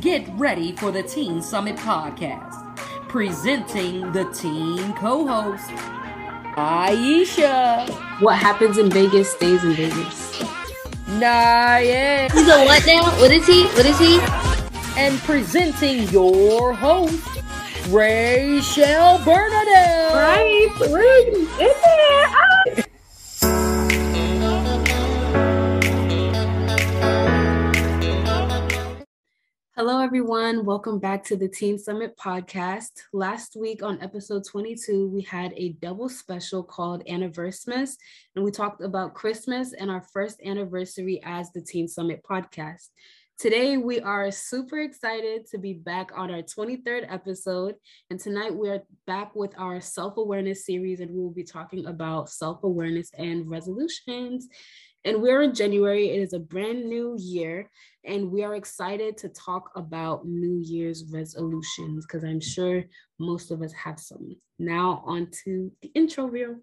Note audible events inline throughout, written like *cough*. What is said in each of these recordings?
Get ready for the Teen Summit podcast. Presenting the teen co host, Aisha. What happens in Vegas stays in Vegas. Naya. He's a what now? What is he? What is he? And presenting your host, Rachel Bernadette. Right, we're in there. Hello, everyone. Welcome back to the Teen Summit podcast. Last week on episode 22, we had a double special called Anniversary, and we talked about Christmas and our first anniversary as the Teen Summit podcast. Today, we are super excited to be back on our 23rd episode. And tonight, we are back with our self awareness series, and we will be talking about self awareness and resolutions. And we're in January. It is a brand new year. And we are excited to talk about New Year's resolutions because I'm sure most of us have some. Now, on to the intro reel.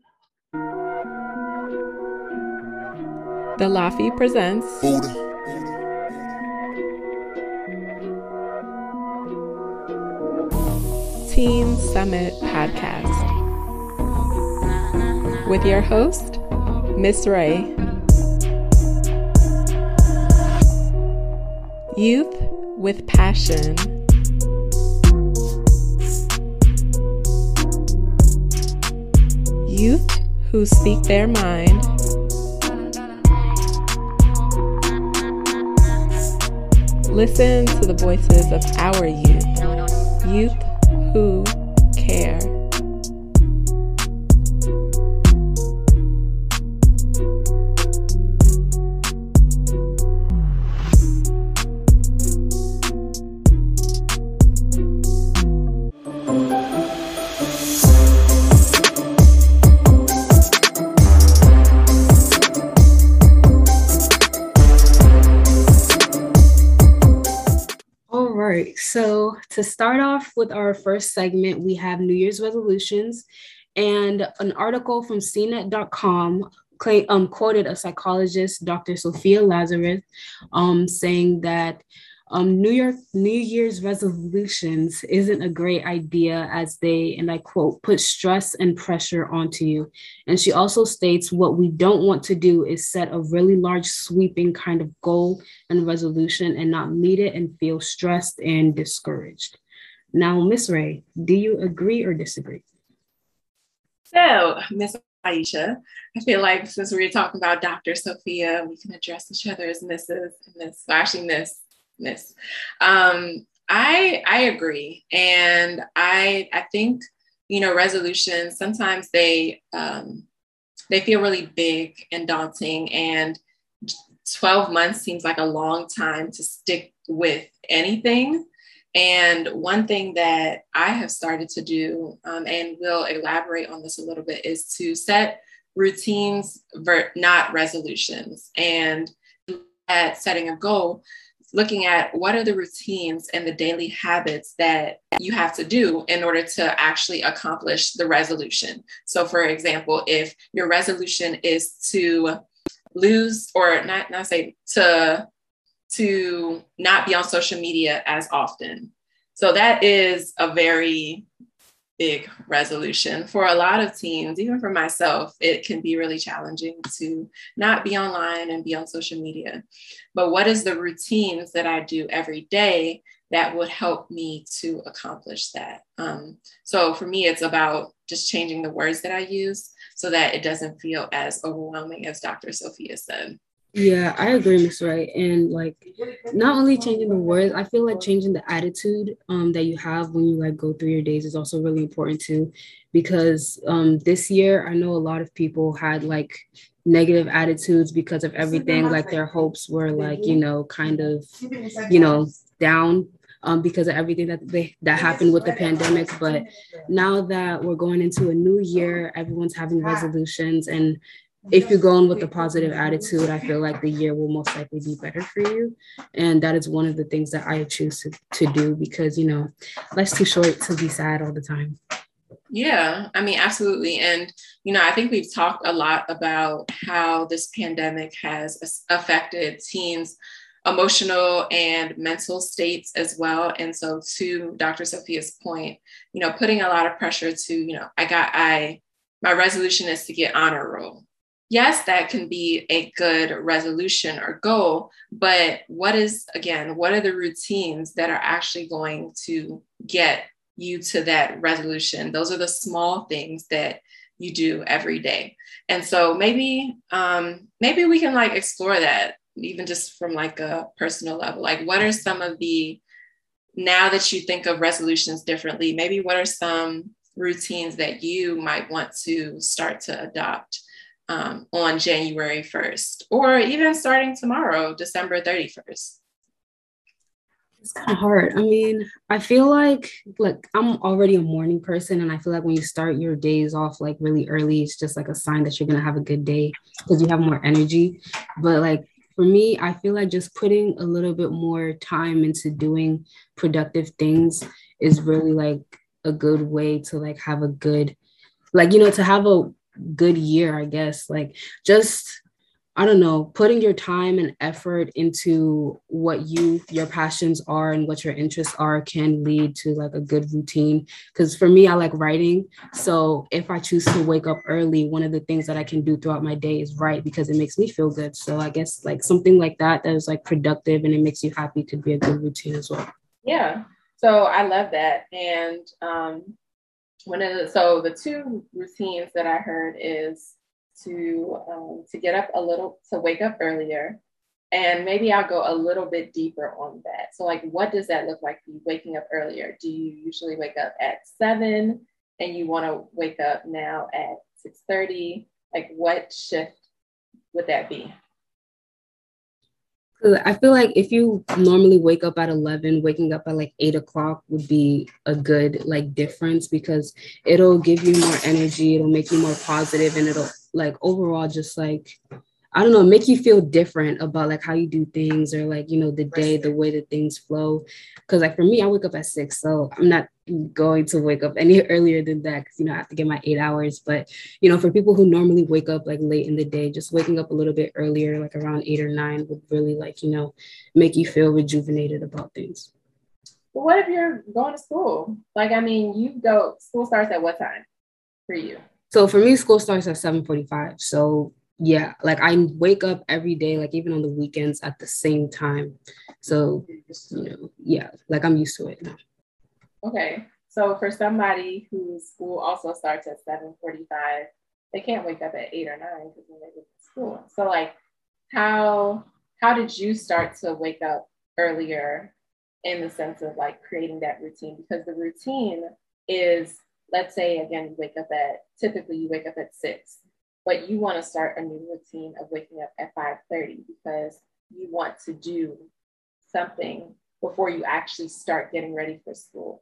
The Laffy presents Buddha. Teen Summit Podcast with your host, Miss Ray. Youth with passion. Youth who speak their mind. Listen to the voices of our youth. Youth who care. So to start off with our first segment, we have New Year's resolutions and an article from CNET.com claim, um, quoted a psychologist, Dr. Sophia Lazarus, um, saying that um, New York New Year's resolutions isn't a great idea as they, and I quote, put stress and pressure onto you. And she also states what we don't want to do is set a really large, sweeping kind of goal and resolution and not meet it and feel stressed and discouraged. Now, Miss Ray, do you agree or disagree? So, Miss Aisha, I feel like since we were talking about Dr. Sophia, we can address each other as Mrs. and Miss, actually Miss, Miss. Um, I I agree, and I I think you know resolutions sometimes they um, they feel really big and daunting, and 12 months seems like a long time to stick with anything. And one thing that I have started to do, um, and we'll elaborate on this a little bit, is to set routines, ver- not resolutions. And at setting a goal, looking at what are the routines and the daily habits that you have to do in order to actually accomplish the resolution. So, for example, if your resolution is to lose or not, not say to to not be on social media as often. So that is a very big resolution for a lot of teens, even for myself, it can be really challenging to not be online and be on social media. But what is the routines that I do every day that would help me to accomplish that? Um, so for me, it's about just changing the words that I use so that it doesn't feel as overwhelming as Dr. Sophia said. Yeah, I agree, Miss Wright. And like not only changing the words, I feel like changing the attitude um that you have when you like go through your days is also really important too. Because um this year I know a lot of people had like negative attitudes because of everything. Like their hopes were like, you know, kind of, you know, down um, because of everything that they that happened with the pandemic. But now that we're going into a new year, everyone's having resolutions, and if you're going with a positive attitude, I feel like the year will most likely be better for you. And that is one of the things that I choose to, to do because you know life's too short to be sad all the time. Yeah, I mean, absolutely. And, you know, I think we've talked a lot about how this pandemic has affected teens emotional and mental states as well. And so, to Dr. Sophia's point, you know, putting a lot of pressure to, you know, I got, I, my resolution is to get honor roll. Yes, that can be a good resolution or goal, but what is, again, what are the routines that are actually going to get you to that resolution? Those are the small things that you do every day. And so maybe, um, maybe we can like explore that even just from like a personal level like what are some of the now that you think of resolutions differently maybe what are some routines that you might want to start to adopt um, on january 1st or even starting tomorrow december 31st it's kind of hard. I mean, I feel like like I'm already a morning person, and I feel like when you start your days off like really early, it's just like a sign that you're gonna have a good day because you have more energy. But like for me, I feel like just putting a little bit more time into doing productive things is really like a good way to like have a good, like, you know, to have a good year, I guess. Like, just I don't know, putting your time and effort into what you your passions are and what your interests are can lead to like a good routine. Because for me, I like writing. So if I choose to wake up early, one of the things that I can do throughout my day is write because it makes me feel good. So I guess like something like that that is like productive and it makes you happy could be a good routine as well. Yeah. So I love that. And um one of the so the two routines that I heard is to um, to get up a little to wake up earlier and maybe i'll go a little bit deeper on that. So like what does that look like you waking up earlier? Do you usually wake up at 7 and you want to wake up now at 6.30 like what shift would that be I feel like if you normally wake up at 11, waking up at like 8 o'clock would be a good like difference because it'll give you more energy, it'll make you more positive, and it'll like overall just like I don't know, make you feel different about like how you do things or like, you know, the day, the way that things flow. Cause like for me, I wake up at six. So I'm not going to wake up any *laughs* earlier than that because, you know, I have to get my eight hours. But, you know, for people who normally wake up like late in the day, just waking up a little bit earlier, like around eight or nine, would really like, you know, make you feel rejuvenated about things. Well, what if you're going to school? Like, I mean, you go, school starts at what time for you? So for me, school starts at 7:45. So yeah, like I wake up every day, like even on the weekends at the same time. So you know, yeah, like I'm used to it now. Okay. So for somebody whose school also starts at 7:45, they can't wake up at eight or nine because when they go to school. So like how how did you start to wake up earlier in the sense of like creating that routine? Because the routine is let's say again you wake up at typically you wake up at six but you want to start a new routine of waking up at 5.30 because you want to do something before you actually start getting ready for school.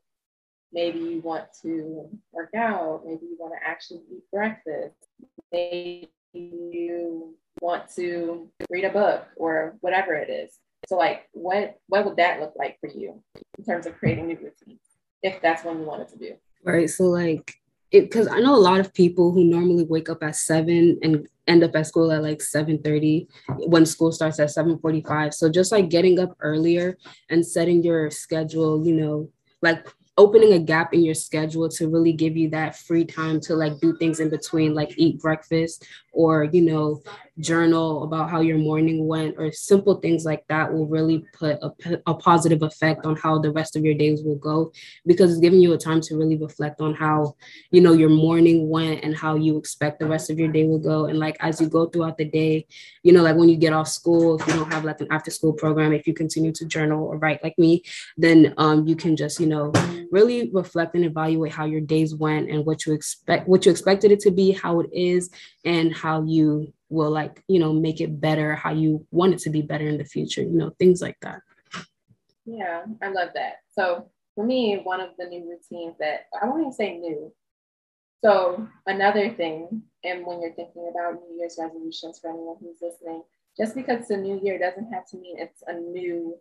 Maybe you want to work out. Maybe you want to actually eat breakfast. Maybe you want to read a book or whatever it is. So like what what would that look like for you in terms of creating new routines if that's what you wanted to do? Right? So like because I know a lot of people who normally wake up at seven and end up at school at like 7:30 when school starts at 7:45. So just like getting up earlier and setting your schedule, you know, like opening a gap in your schedule to really give you that free time to like do things in between like eat breakfast or you know journal about how your morning went or simple things like that will really put a, a positive effect on how the rest of your days will go because it's giving you a time to really reflect on how you know your morning went and how you expect the rest of your day will go. And like as you go throughout the day you know like when you get off school if you don't have like an after school program if you continue to journal or write like me then um, you can just you know really reflect and evaluate how your days went and what you expect what you expected it to be how it is and how you will like you know make it better how you want it to be better in the future you know things like that. Yeah i love that. So for me one of the new routines that i won't even say new. So another thing and when you're thinking about new year's resolutions for anyone who's listening just because it's a new year doesn't have to mean it's a new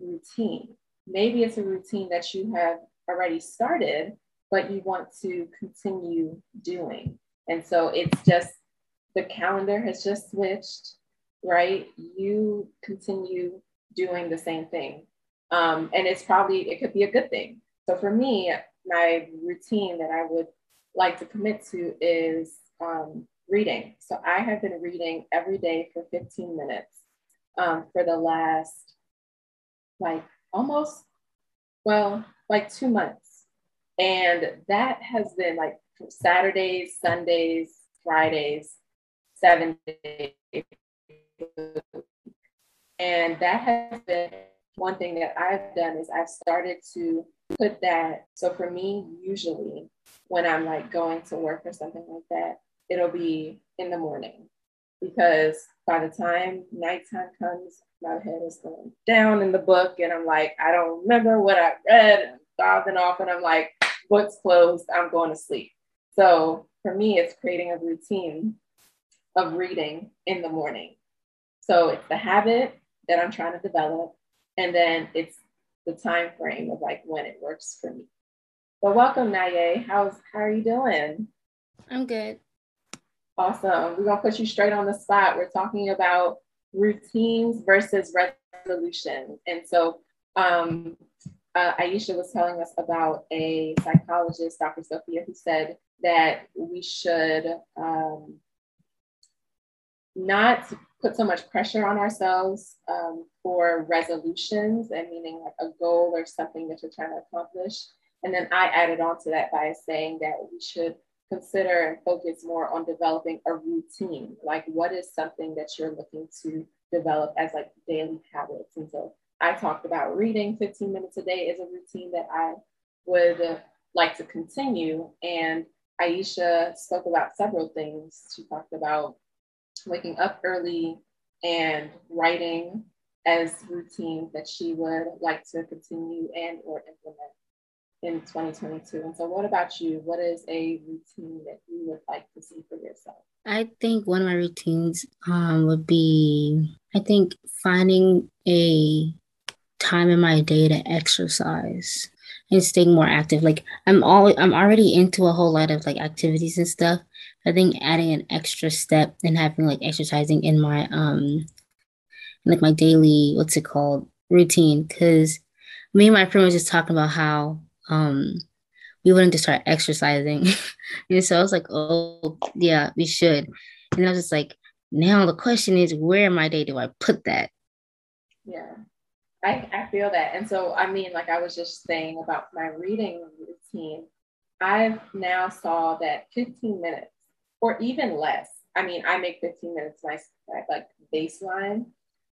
routine. Maybe it's a routine that you have already started but you want to continue doing. And so it's just the calendar has just switched, right? You continue doing the same thing. Um, and it's probably, it could be a good thing. So for me, my routine that I would like to commit to is um, reading. So I have been reading every day for 15 minutes um, for the last like almost, well, like two months. And that has been like Saturdays, Sundays, Fridays, seven days. And that has been one thing that I've done is I've started to put that. So for me, usually when I'm like going to work or something like that, it'll be in the morning because by the time nighttime comes, my head is going down in the book and I'm like, I don't remember what I read I'm off and I'm like, book's closed, I'm going to sleep. So for me, it's creating a routine of reading in the morning. So it's the habit that I'm trying to develop, and then it's the time frame of like when it works for me. So welcome, Naye. How's how are you doing? I'm good. Awesome. We're gonna put you straight on the spot. We're talking about routines versus resolution. And so um, uh, Aisha was telling us about a psychologist, Dr. Sophia, who said that we should um, not put so much pressure on ourselves um, for resolutions and meaning like a goal or something that you're trying to accomplish. And then I added on to that by saying that we should consider and focus more on developing a routine. Like, what is something that you're looking to develop as like daily habits? And so I talked about reading 15 minutes a day is a routine that I would like to continue. And Aisha spoke about several things. She talked about waking up early and writing as routines that she would like to continue and or implement in 2022. And so what about you? What is a routine that you would like to see for yourself? I think one of my routines um, would be I think finding a time in my day to exercise and staying more active. Like I'm always I'm already into a whole lot of like activities and stuff. I think adding an extra step and having like exercising in my um like my daily what's it called routine. Because me and my friend was just talking about how um we wanted to start exercising. *laughs* And so I was like oh yeah we should. And I was just like now the question is where in my day do I put that? Yeah. I, I feel that. And so, I mean, like I was just saying about my reading routine, I've now saw that 15 minutes or even less. I mean, I make 15 minutes my like baseline,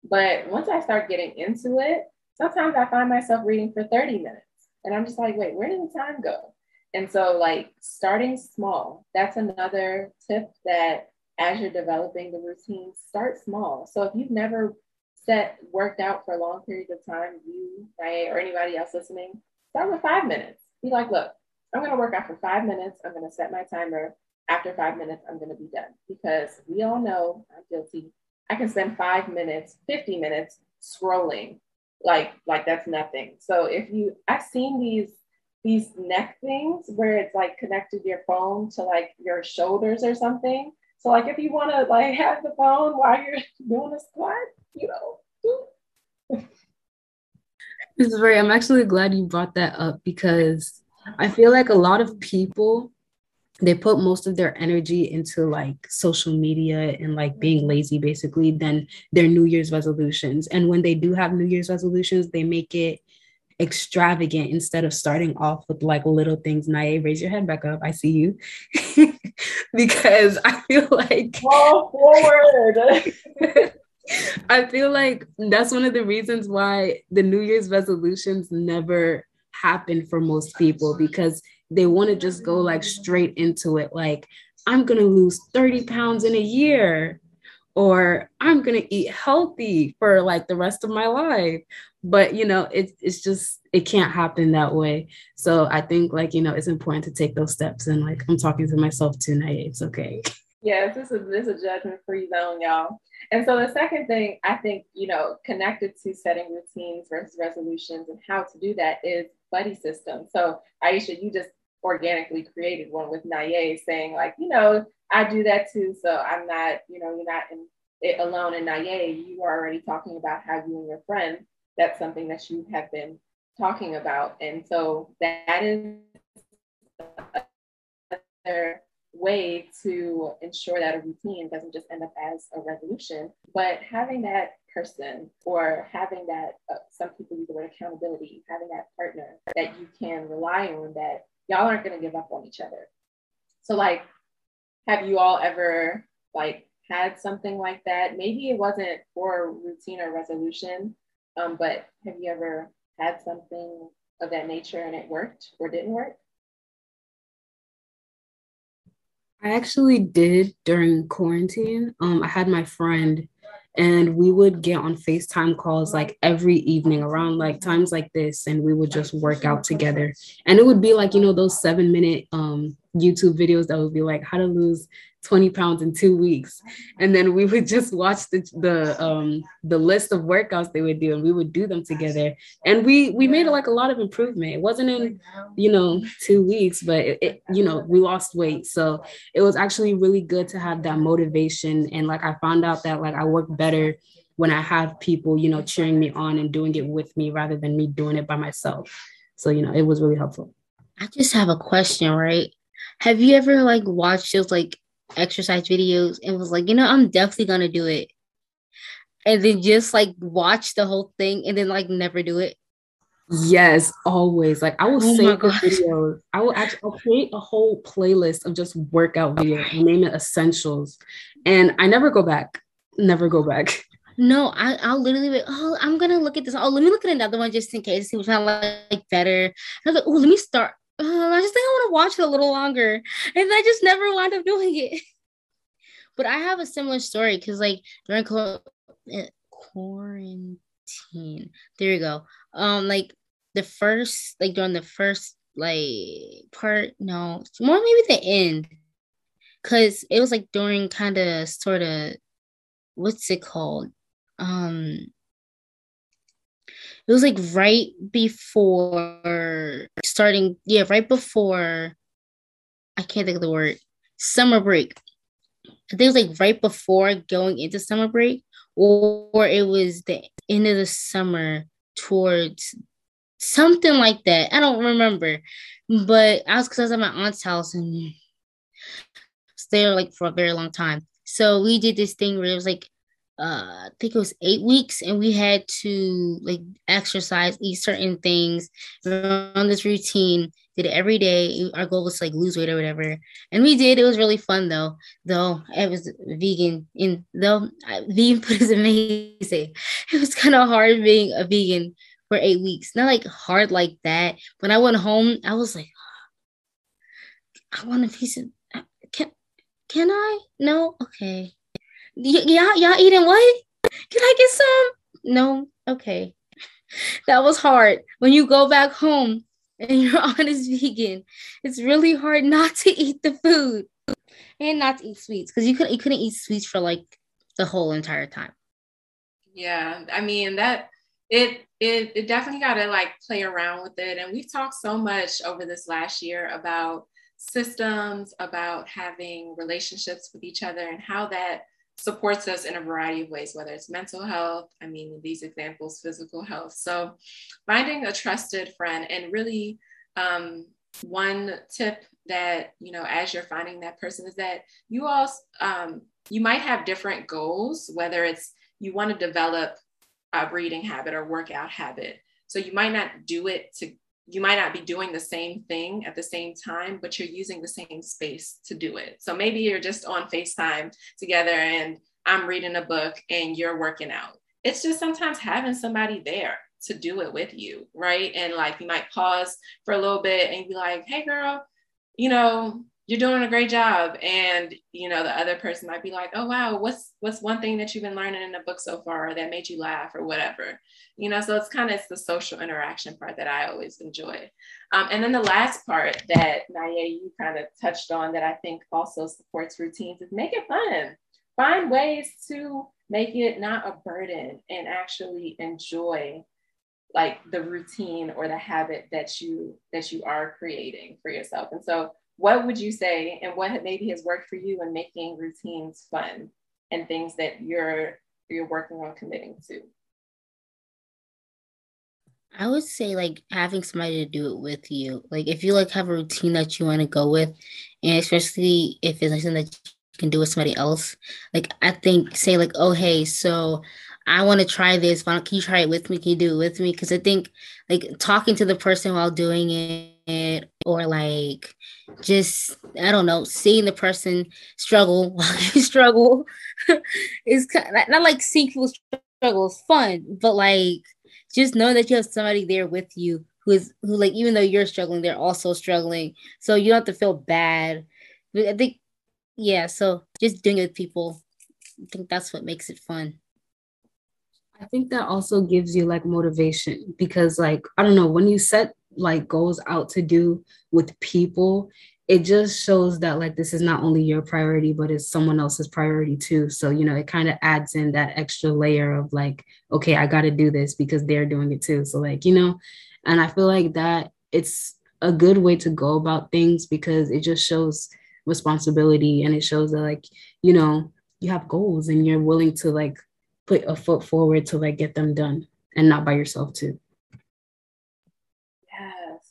but once I start getting into it, sometimes I find myself reading for 30 minutes and I'm just like, wait, where did the time go? And so, like, starting small, that's another tip that as you're developing the routine, start small. So, if you've never set worked out for long periods of time, you, Diane, or anybody else listening, start with five minutes. Be like, look, I'm going to work out for five minutes. I'm going to set my timer. After five minutes, I'm going to be done because we all know I'm guilty. I can spend five minutes, 50 minutes scrolling like like that's nothing. So if you I've seen these these neck things where it's like connected your phone to like your shoulders or something. So like if you want to like have the phone while you're *laughs* doing a squat, you know. this is very, I'm actually glad you brought that up because I feel like a lot of people they put most of their energy into like social media and like being lazy basically than their new year's resolutions. And when they do have new year's resolutions they make it extravagant instead of starting off with like little things. Naye, raise your head back up. I see you. *laughs* Because i feel like fall forward. *laughs* I feel like that's one of the reasons why the New Year's resolutions never happen for most people because they want to just go like straight into it. Like, I'm going to lose 30 pounds in a year, or I'm going to eat healthy for like the rest of my life. But, you know, it, it's just, it can't happen that way. So I think like, you know, it's important to take those steps. And like, I'm talking to myself tonight. It's okay. Yes, this is this is a judgment free zone, y'all. And so the second thing I think, you know, connected to setting routines versus resolutions and how to do that is buddy system. So Aisha, you just organically created one with Naye saying like, you know, I do that too. So I'm not, you know, you're not in it alone. And Naye, you are already talking about how you and your friend, that's something that you have been talking about. And so that is another way to ensure that a routine doesn't just end up as a resolution, but having that person or having that, uh, some people use the word accountability, having that partner that you can rely on that y'all aren't going to give up on each other. So, like, have you all ever like had something like that? Maybe it wasn't for routine or resolution, um, but have you ever had something of that nature and it worked or didn't work? I actually did during quarantine. Um, I had my friend and we would get on FaceTime calls like every evening around like times like this, and we would just work out together. And it would be like, you know, those seven minute um YouTube videos that would be like how to lose 20 pounds in two weeks. And then we would *laughs* just watch the the um the list of workouts they would do and we would do them together. And we we made like a lot of improvement. It wasn't in, you know, two weeks, but it, it you know, we lost weight. So it was actually really good to have that motivation. And like I found out that like I work better when I have people, you know, cheering me on and doing it with me rather than me doing it by myself. So, you know, it was really helpful. I just have a question, right? Have you ever like watched those like exercise videos and was like, you know, I'm definitely gonna do it. And then just like watch the whole thing and then like never do it. Yes, always. Like I will oh save the videos. I will actually I'll create a whole playlist of just workout videos and name it essentials. And I never go back. Never go back. No, I, I'll literally be, oh, I'm gonna look at this. Oh, let me look at another one just in case, see which one I like better. I was like, oh, let me start uh, I just think I want to watch it a little longer. And I just never wound up doing it. *laughs* but I have a similar story because, like, during co- uh, quarantine, there you go. Um, like the first, like during the first, like part, no, more maybe the end, because it was like during kind of sort of, what's it called? Um, it was like right before starting yeah right before i can't think of the word summer break. I think it was like right before going into summer break or, it was the end of the summer towards something like that. I don't remember. But i was because i was at my aunt's house and stayed there like for a very long time. So we did this thing where it was like uh, I think it was eight weeks, and we had to like exercise, eat certain things, on this routine. Did it every day. Our goal was to, like lose weight or whatever, and we did. It was really fun though. Though it was vegan, and though vegan food is *laughs* amazing. It was kind of hard being a vegan for eight weeks. Not like hard like that. When I went home, I was like, I want a piece of. Can can I? No. Okay y- y'all, y'all eating what? Can I get some? No. Okay. *laughs* That was hard. When you go back home and you're *laughs* honest vegan, it's really hard not to eat the food and not to eat sweets because you couldn't you couldn't eat sweets for like the whole entire time. Yeah, I mean that it it it definitely got to like play around with it, and we've talked so much over this last year about systems, about having relationships with each other, and how that supports us in a variety of ways, whether it's mental health, I mean, these examples, physical health. So finding a trusted friend and really um, one tip that, you know, as you're finding that person is that you all, um, you might have different goals, whether it's you want to develop a reading habit or workout habit. So you might not do it to you might not be doing the same thing at the same time, but you're using the same space to do it. So maybe you're just on FaceTime together and I'm reading a book and you're working out. It's just sometimes having somebody there to do it with you, right? And like you might pause for a little bit and be like, hey, girl, you know, you're doing a great job. And you know the other person might be like oh wow what's what's one thing that you've been learning in the book so far that made you laugh or whatever? You know so it's kind of it's the social interaction part that i always enjoy. Um, and then the last part that Naye you kind of touched on that i think also supports routines is make it fun. Find ways to make it not a burden and actually enjoy like the routine or the habit that you that you are creating for yourself. And so what would you say and what maybe has worked for you in making routines fun and things that you're you're working on committing to? I would say like having somebody to do it with you. Like if you like have a routine that you want to go with, and especially if it's something that you can do with somebody else. Like I think say like, oh hey, so I want to try this. Can you try it with me? Can you do it with me? Because I think like talking to the person while doing it, or like just I don't know, seeing the person struggle *laughs* while you struggle is kind of, not like seeing people struggle is fun, but like just know that you have somebody there with you who is who like even though you're struggling, they're also struggling. So you don't have to feel bad. But I think yeah, so just doing it with people, I think that's what makes it fun. I think that also gives you like motivation because like I don't know when you set like goes out to do with people it just shows that like this is not only your priority but it's someone else's priority too. So you know it kind of adds in that extra layer of like okay i got to do this because they're doing it too. So like you know and i feel like that it's a good way to go about things because it just shows responsibility and it shows that like you know you have goals and you're willing to like put a foot forward to like get them done and not by yourself too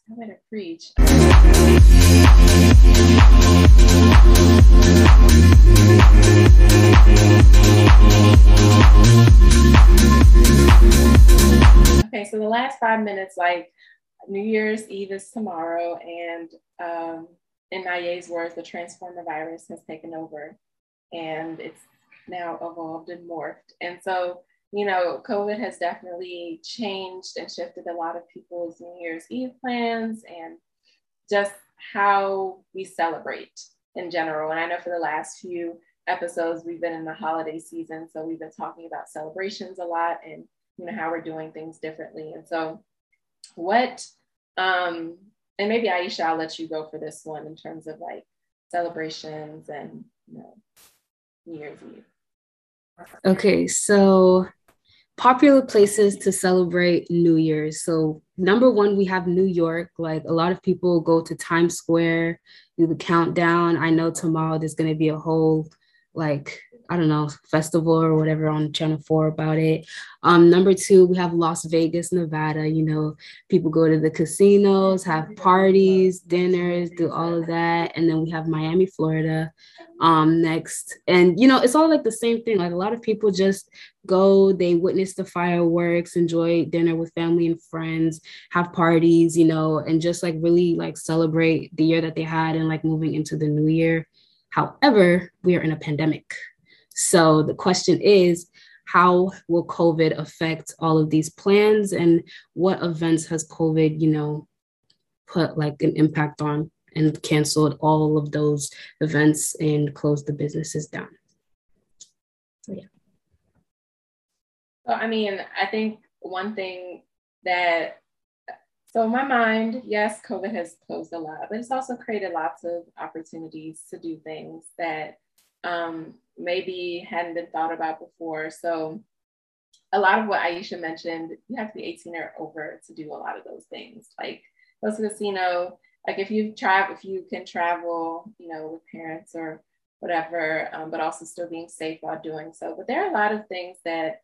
i'm gonna preach Okay, so the last five minutes, like New Year's Eve is tomorrow, and um, in Naye's words, the transformer virus has taken over, and it's now evolved and morphed. And so, you know, COVID has definitely changed and shifted a lot of people's New Year's Eve plans and just how we celebrate in general. And I know for the last few episodes, we've been in the holiday season. So we've been talking about celebrations a lot and, you know, how we're doing things differently. And so, what, um, and maybe Aisha, I'll let you go for this one in terms of like celebrations and, you know, New Year's Eve. Okay, so popular places to celebrate New Year's. So, number one, we have New York. Like a lot of people go to Times Square, do the countdown. I know tomorrow there's going to be a whole like I don't know, festival or whatever on Channel 4 about it. Um, number two, we have Las Vegas, Nevada. You know, people go to the casinos, have parties, dinners, do all of that. And then we have Miami, Florida um, next. And, you know, it's all like the same thing. Like a lot of people just go, they witness the fireworks, enjoy dinner with family and friends, have parties, you know, and just like really like celebrate the year that they had and like moving into the new year. However, we are in a pandemic. So the question is, how will COVID affect all of these plans and what events has COVID, you know, put like an impact on and canceled all of those events and closed the businesses down? So yeah. Well, I mean, I think one thing that so in my mind, yes, COVID has closed a lot, but it's also created lots of opportunities to do things that um, maybe hadn't been thought about before. So a lot of what Aisha mentioned, you have to be 18 or over to do a lot of those things. Like go casino, like if you travel, if you can travel, you know, with parents or whatever, um, but also still being safe while doing so. But there are a lot of things that,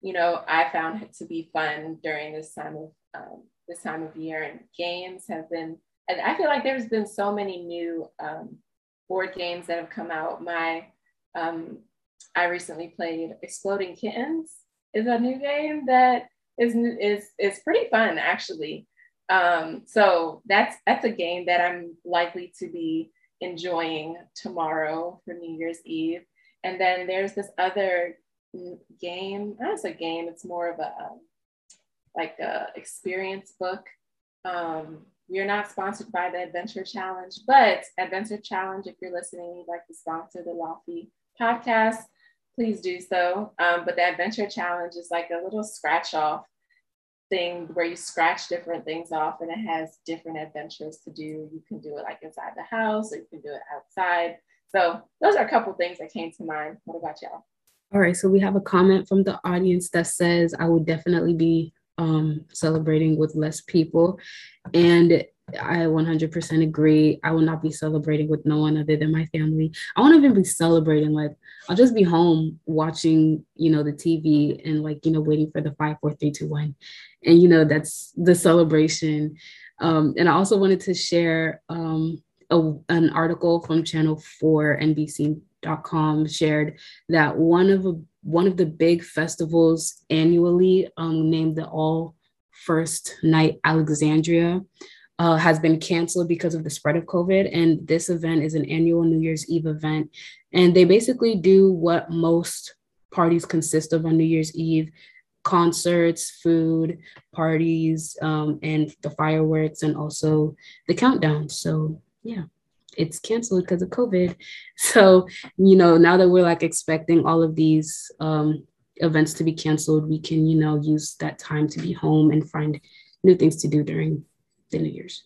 you know, I found to be fun during this time of um, this time of year, and games have been. And I feel like there's been so many new um, board games that have come out. My um, I recently played Exploding Kittens. is a new game that is is is pretty fun actually. Um, so that's that's a game that I'm likely to be enjoying tomorrow for New Year's Eve. And then there's this other game. I don't a game. It's more of a like a experience book. Um, we are not sponsored by the Adventure Challenge, but Adventure Challenge, if you're listening, you'd like to sponsor the Lofty podcast, please do so. Um, but the Adventure Challenge is like a little scratch off thing where you scratch different things off and it has different adventures to do. You can do it like inside the house or you can do it outside. So those are a couple things that came to mind. What about y'all? All right, so we have a comment from the audience that says, I would definitely be um, celebrating with less people. And I 100% agree. I will not be celebrating with no one other than my family. I won't even be celebrating. Like, I'll just be home watching, you know, the TV and like, you know, waiting for the five, four, three, two, one. And, you know, that's the celebration. Um, and I also wanted to share um, a, an article from Channel 4 NBC.com shared that one of one of the big festivals annually um, named the All First Night Alexandria uh, has been canceled because of the spread of COVID. And this event is an annual New Year's Eve event. And they basically do what most parties consist of on New Year's Eve concerts, food, parties, um, and the fireworks, and also the countdown. So, yeah, it's canceled because of COVID. *laughs* So, you know, now that we're like expecting all of these um, events to be canceled, we can, you know, use that time to be home and find new things to do during the New Year's?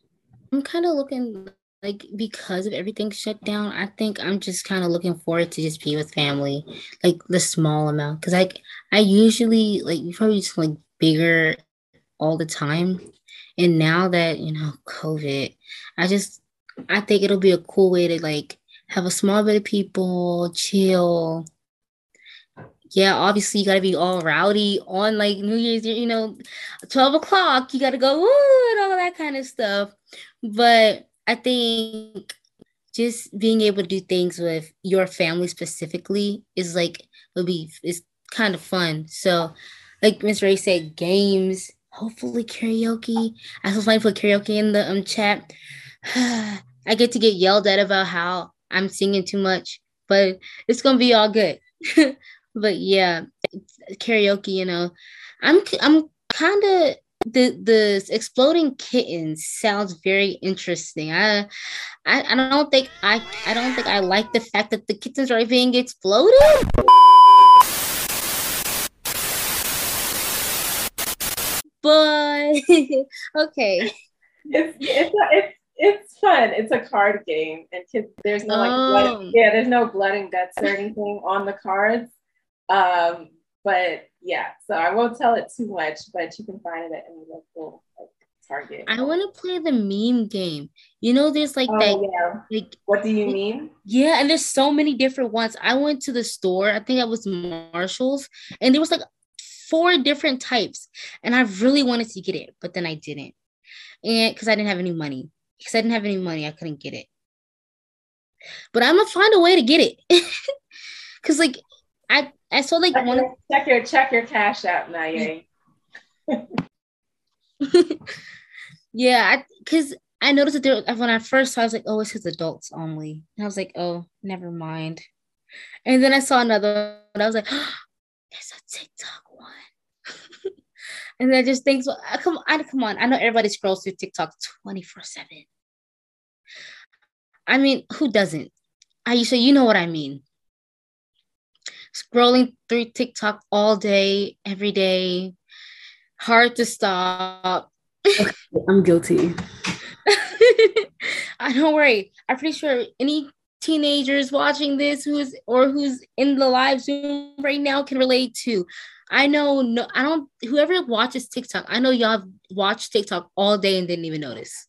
I'm kind of looking like because of everything shut down. I think I'm just kind of looking forward to just be with family, like the small amount. Because like I usually like we probably just like bigger all the time, and now that you know COVID, I just I think it'll be a cool way to like have a small bit of people chill yeah, obviously you gotta be all rowdy on like New Year's, you know, 12 o'clock, you gotta go ooh and all that kind of stuff. But I think just being able to do things with your family specifically is like will be is kind of fun. So like Miss Ray said, games, hopefully karaoke. I saw somebody put karaoke in the um chat. *sighs* I get to get yelled at about how I'm singing too much, but it's gonna be all good. *laughs* but yeah, karaoke. You know, I'm I'm kind of the the exploding kittens sounds very interesting. I, I I don't think I I don't think I like the fact that the kittens are being exploded. But *laughs* okay. It's it's it's it's fun. It's a card game, and kids. There's no like blood, oh. yeah. There's no blood and guts or anything on the cards. Um, but yeah, so I won't tell it too much, but you can find it at any local like, Target. I want to play the meme game. You know, there's like oh, that. Yeah. Like, what do you mean? Yeah, and there's so many different ones. I went to the store. I think that was Marshalls, and there was like four different types, and I really wanted to get it, but then I didn't, and because I didn't have any money. Because I didn't have any money, I couldn't get it. But I'm gonna find a way to get it. *laughs* Cause like I I saw like check one. Your, check your check your cash out *laughs* now, yeah. yeah, because I, I, noticed that there when I first saw, I was like, oh, it says adults only. And I was like, oh, never mind. And then I saw another, and I was like, *gasps* oh, there's a TikTok one. And uh, I just think, so, come on, come on. I know everybody scrolls through TikTok twenty four seven. I mean, who doesn't? I Aisha, you know what I mean scrolling through TikTok all day, every day. Hard to stop. Okay, I'm guilty. *laughs* I don't worry. I'm pretty sure any teenagers watching this who's or who's in the live Zoom right now can relate to. I know no I don't whoever watches TikTok, I know y'all watched TikTok all day and didn't even notice.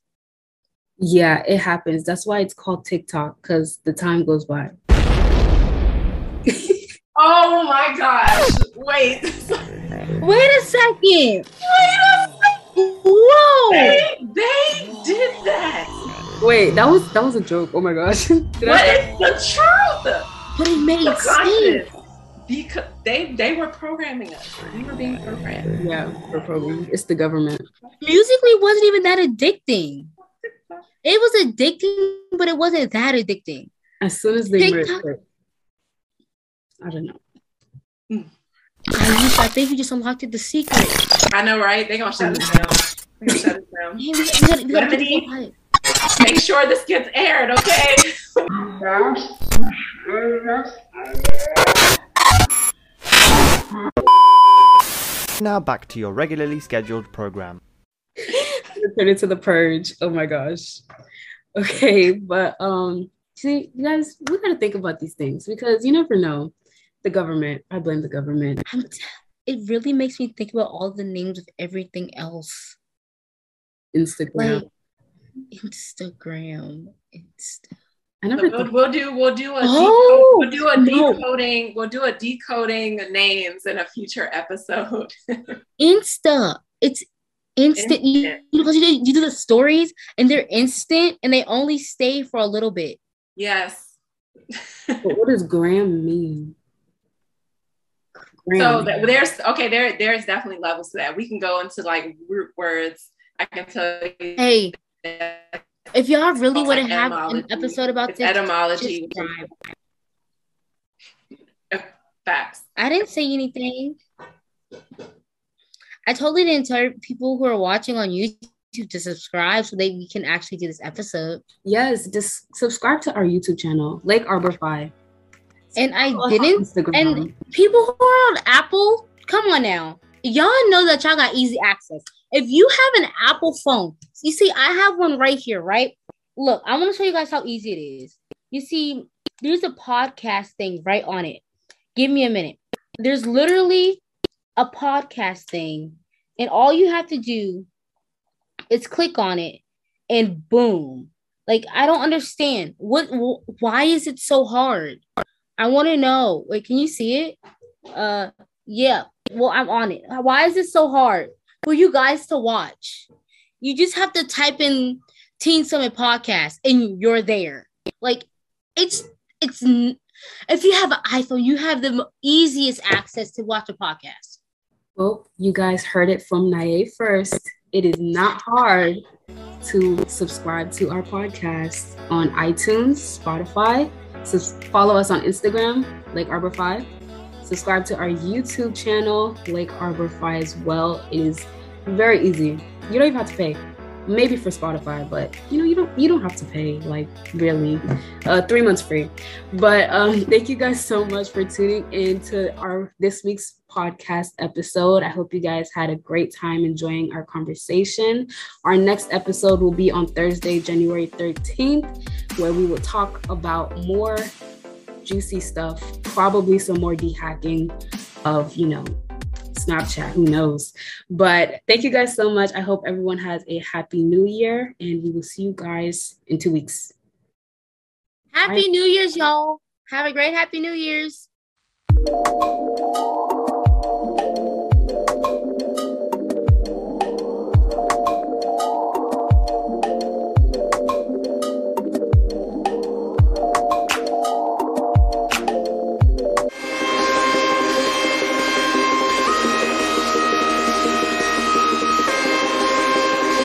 Yeah, it happens. That's why it's called TikTok because the time goes by. *laughs* Oh my gosh. Wait. Wait a second. Wait a second. Whoa. They, they did that. Wait, that was that was a joke. Oh my gosh. *laughs* Did but it's the truth. But it made sense. Because they they were programming us. We were being programmed. Yeah, we're programmed. It's the government. Musical.ly wasn't even that addicting. It was addicting, but it wasn't that addicting. As soon as they TikTok, merged I don't know. Mm. I, I think you just unlocked it, the secret. I know, right? They're gonna shut us down. They're gonna shut us down. we gotta, we gotta, we gotta make sure this gets aired, okay? Now back to your regularly scheduled program. Turn into the purge. Oh my gosh. Okay, but um, see, you guys, we gotta think about these things because you never know the government. I blame the government. It really makes me think about all the names of everything else. Instagram. Like, Instagram. Insta. I never We'll, thought. we'll do we'll do a Oh, decode, we'll do a no. decoding we'll do a decoding names in a future episode. *laughs* Insta. It's instant. You, Instant. because you, do- you do the stories and they're instant and they only stay for a little bit. yes. But what does gram mean? Gram. So th- there's okay, there there's definitely levels to that. We can go into like root words. I can tell you Hey, that if y'all really It's want to like have an episode about it's this, etymology just facts. I didn't say anything. I totally didn't tell people who are watching on YouTube to subscribe so that we can actually do this episode. yes, just subscribe to our YouTube channel, Lake Arbor Five. And I Follow us on didn't. And people who are on Apple, come on now. Y'all know that y'all got easy access. If you have an Apple phone, you see, I have one right here, right? Look, I want to show you guys how easy it is. You see, there's a podcast thing right on it. Give me a minute. There's literally a podcast thing, and all you have to do is click on it, and boom. Like, I don't understand. What, wh- why is it so hard? I want to know. Wait, can you see it? Uh, yeah. Well, I'm on it. Why is it so hard for you guys to watch? You just have to type in Teen Summit Podcast and you're there. Like, it's it's if you have an iPhone, you have the easiest access to watch a podcast. Well, you guys heard it from Nae first. It is not hard to subscribe to our podcast on iTunes, Spotify. So follow us on Instagram, Lake Arbor 5. Subscribe to our YouTube channel, Lake Arbor 5 as well. It is very easy. You don't even have to pay. Maybe for Spotify, but you know, you don't you don't have to pay, like really. Uh three months free. But um thank you guys so much for tuning in to our this week's podcast episode. I hope you guys had a great time enjoying our conversation. Our next episode will be on Thursday, January 13th, where we will talk about more juicy stuff, probably some more de-hacking of, you know, Snapchat, who knows. But thank you guys so much. I hope everyone has a happy new year and we will see you guys in 2 weeks. Happy New Year's, y'all. Have a great Happy New Year's.